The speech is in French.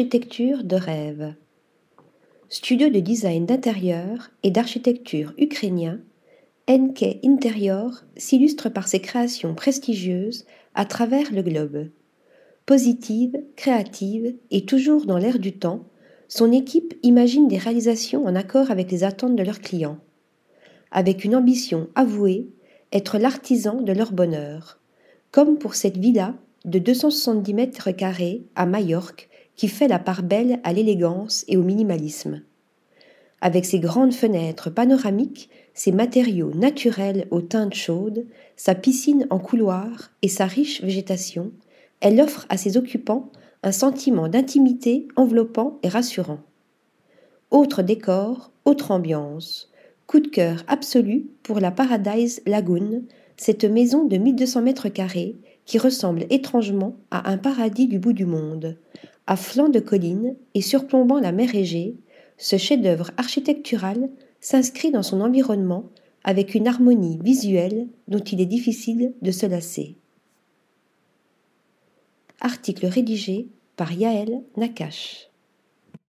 architecture de rêve. Studio de design d'intérieur et d'architecture ukrainien, NK Interior s'illustre par ses créations prestigieuses à travers le globe. Positive, créative et toujours dans l'air du temps, son équipe imagine des réalisations en accord avec les attentes de leurs clients. Avec une ambition avouée, être l'artisan de leur bonheur. Comme pour cette villa de 270 mètres carrés à Majorque qui fait la part belle à l'élégance et au minimalisme. Avec ses grandes fenêtres panoramiques, ses matériaux naturels aux teintes chaudes, sa piscine en couloir et sa riche végétation, elle offre à ses occupants un sentiment d'intimité enveloppant et rassurant. Autre décor, autre ambiance. Coup de cœur absolu pour la Paradise Lagoon, cette maison de 1200 mètres carrés qui ressemble étrangement à un paradis du bout du monde. À flanc de colline et surplombant la mer Égée, ce chef-d'œuvre architectural s'inscrit dans son environnement avec une harmonie visuelle dont il est difficile de se lasser. Article rédigé par Yaël Nakache.